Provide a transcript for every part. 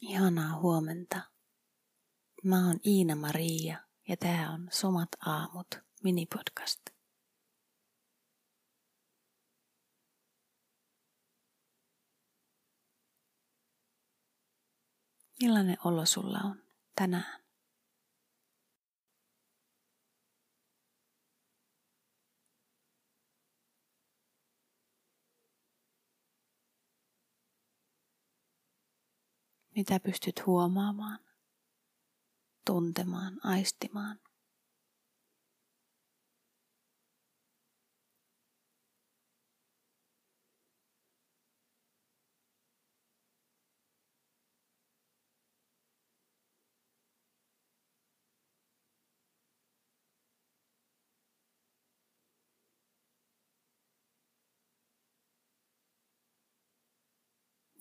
Ihanaa huomenta. Mä oon Iina-Maria ja tää on Somat aamut minipodcast. Millainen olo sulla on tänään? Mitä pystyt huomaamaan, tuntemaan, aistimaan?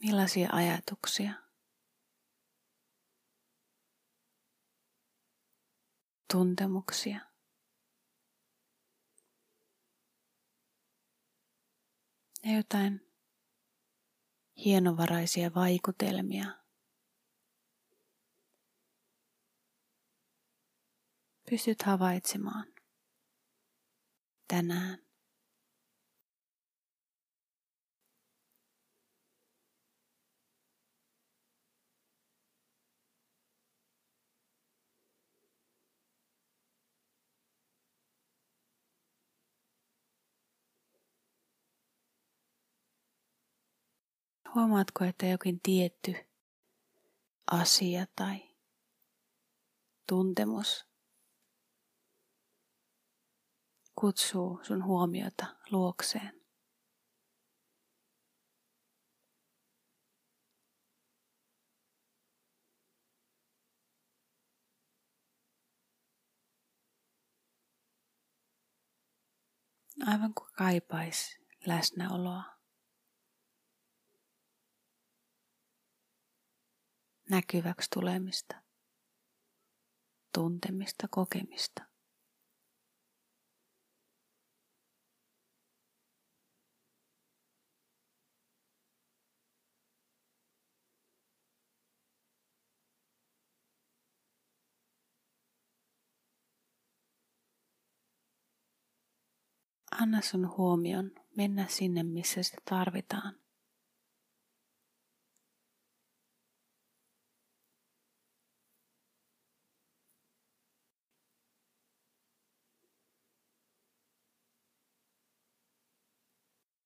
Millaisia ajatuksia tuntemuksia. Ja jotain hienovaraisia vaikutelmia. Pystyt havaitsemaan tänään. Huomaatko, että jokin tietty asia tai tuntemus kutsuu sun huomiota luokseen? Aivan kuin kaipais läsnäoloa. Näkyväksi tulemista, tuntemista, kokemista. Anna sun huomion mennä sinne, missä sitä tarvitaan.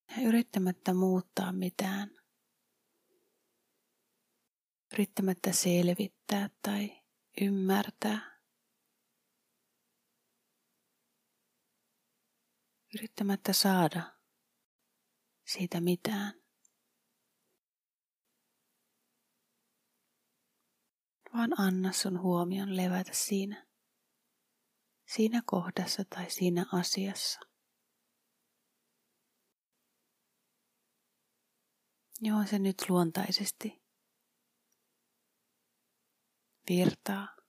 Ja yrittämättä muuttaa mitään. Yrittämättä selvittää tai ymmärtää. Yrittämättä saada siitä mitään. Vaan anna sun huomion levätä siinä, siinä kohdassa tai siinä asiassa. Johon se nyt luontaisesti virtaa.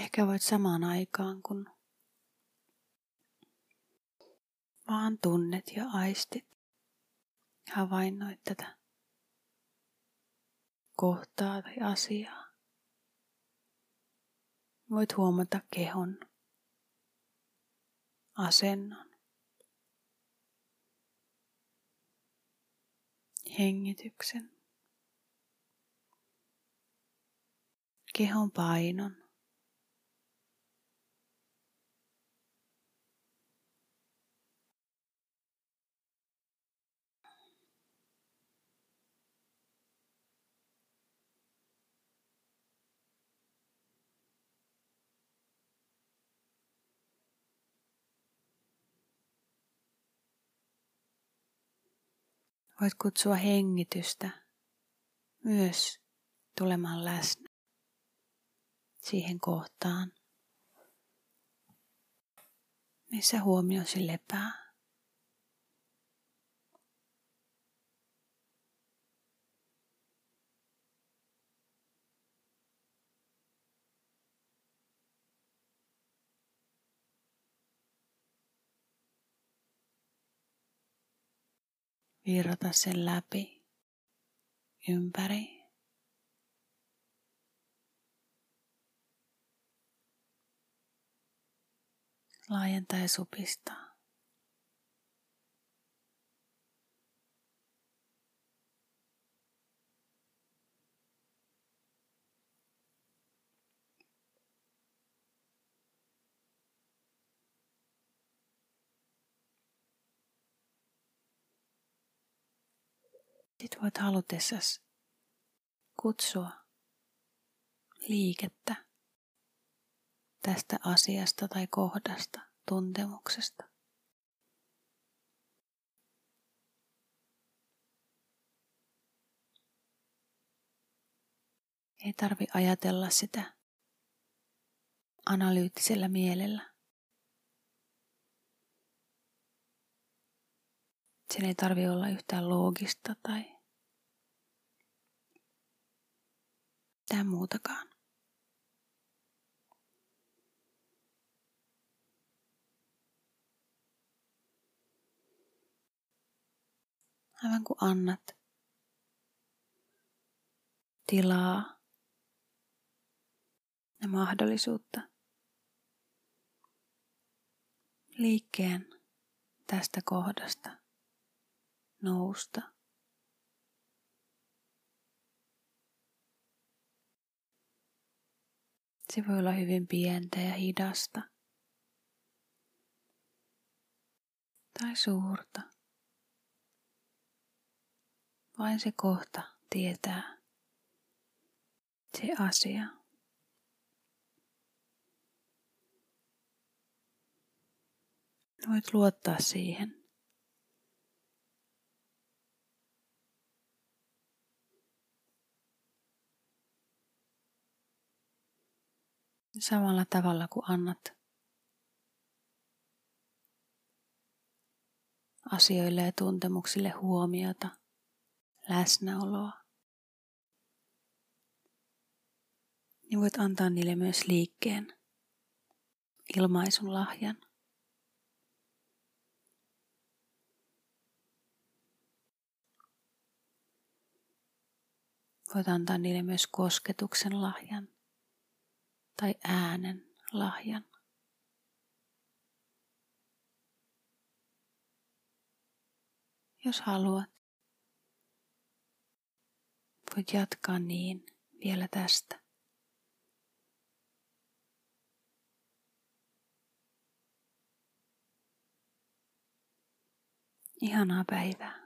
Ehkä voit samaan aikaan, kun vaan tunnet ja aistit. Havainnoit tätä kohtaa tai asiaa. Voit huomata kehon, asennon, hengityksen, kehon painon, Voit kutsua hengitystä myös tulemaan läsnä siihen kohtaan, missä huomiosi lepää. Virrata sen läpi, ympäri. Laajentaa ja supistaa. Sitten voit halutessasi kutsua liikettä tästä asiasta tai kohdasta, tuntemuksesta. Ei tarvi ajatella sitä analyyttisellä mielellä. Sen ei tarvi olla yhtään loogista tai mitään muutakaan. Aivan kuin annat tilaa ja mahdollisuutta liikkeen tästä kohdasta nousta. Se voi olla hyvin pientä ja hidasta. Tai suurta. Vain se kohta tietää se asia. Voit luottaa siihen. Samalla tavalla kuin annat asioille ja tuntemuksille huomiota, läsnäoloa, niin voit antaa niille myös liikkeen, ilmaisun lahjan. Voit antaa niille myös kosketuksen lahjan tai äänen lahjan. Jos haluat, voit jatkaa niin vielä tästä. Ihanaa päivää.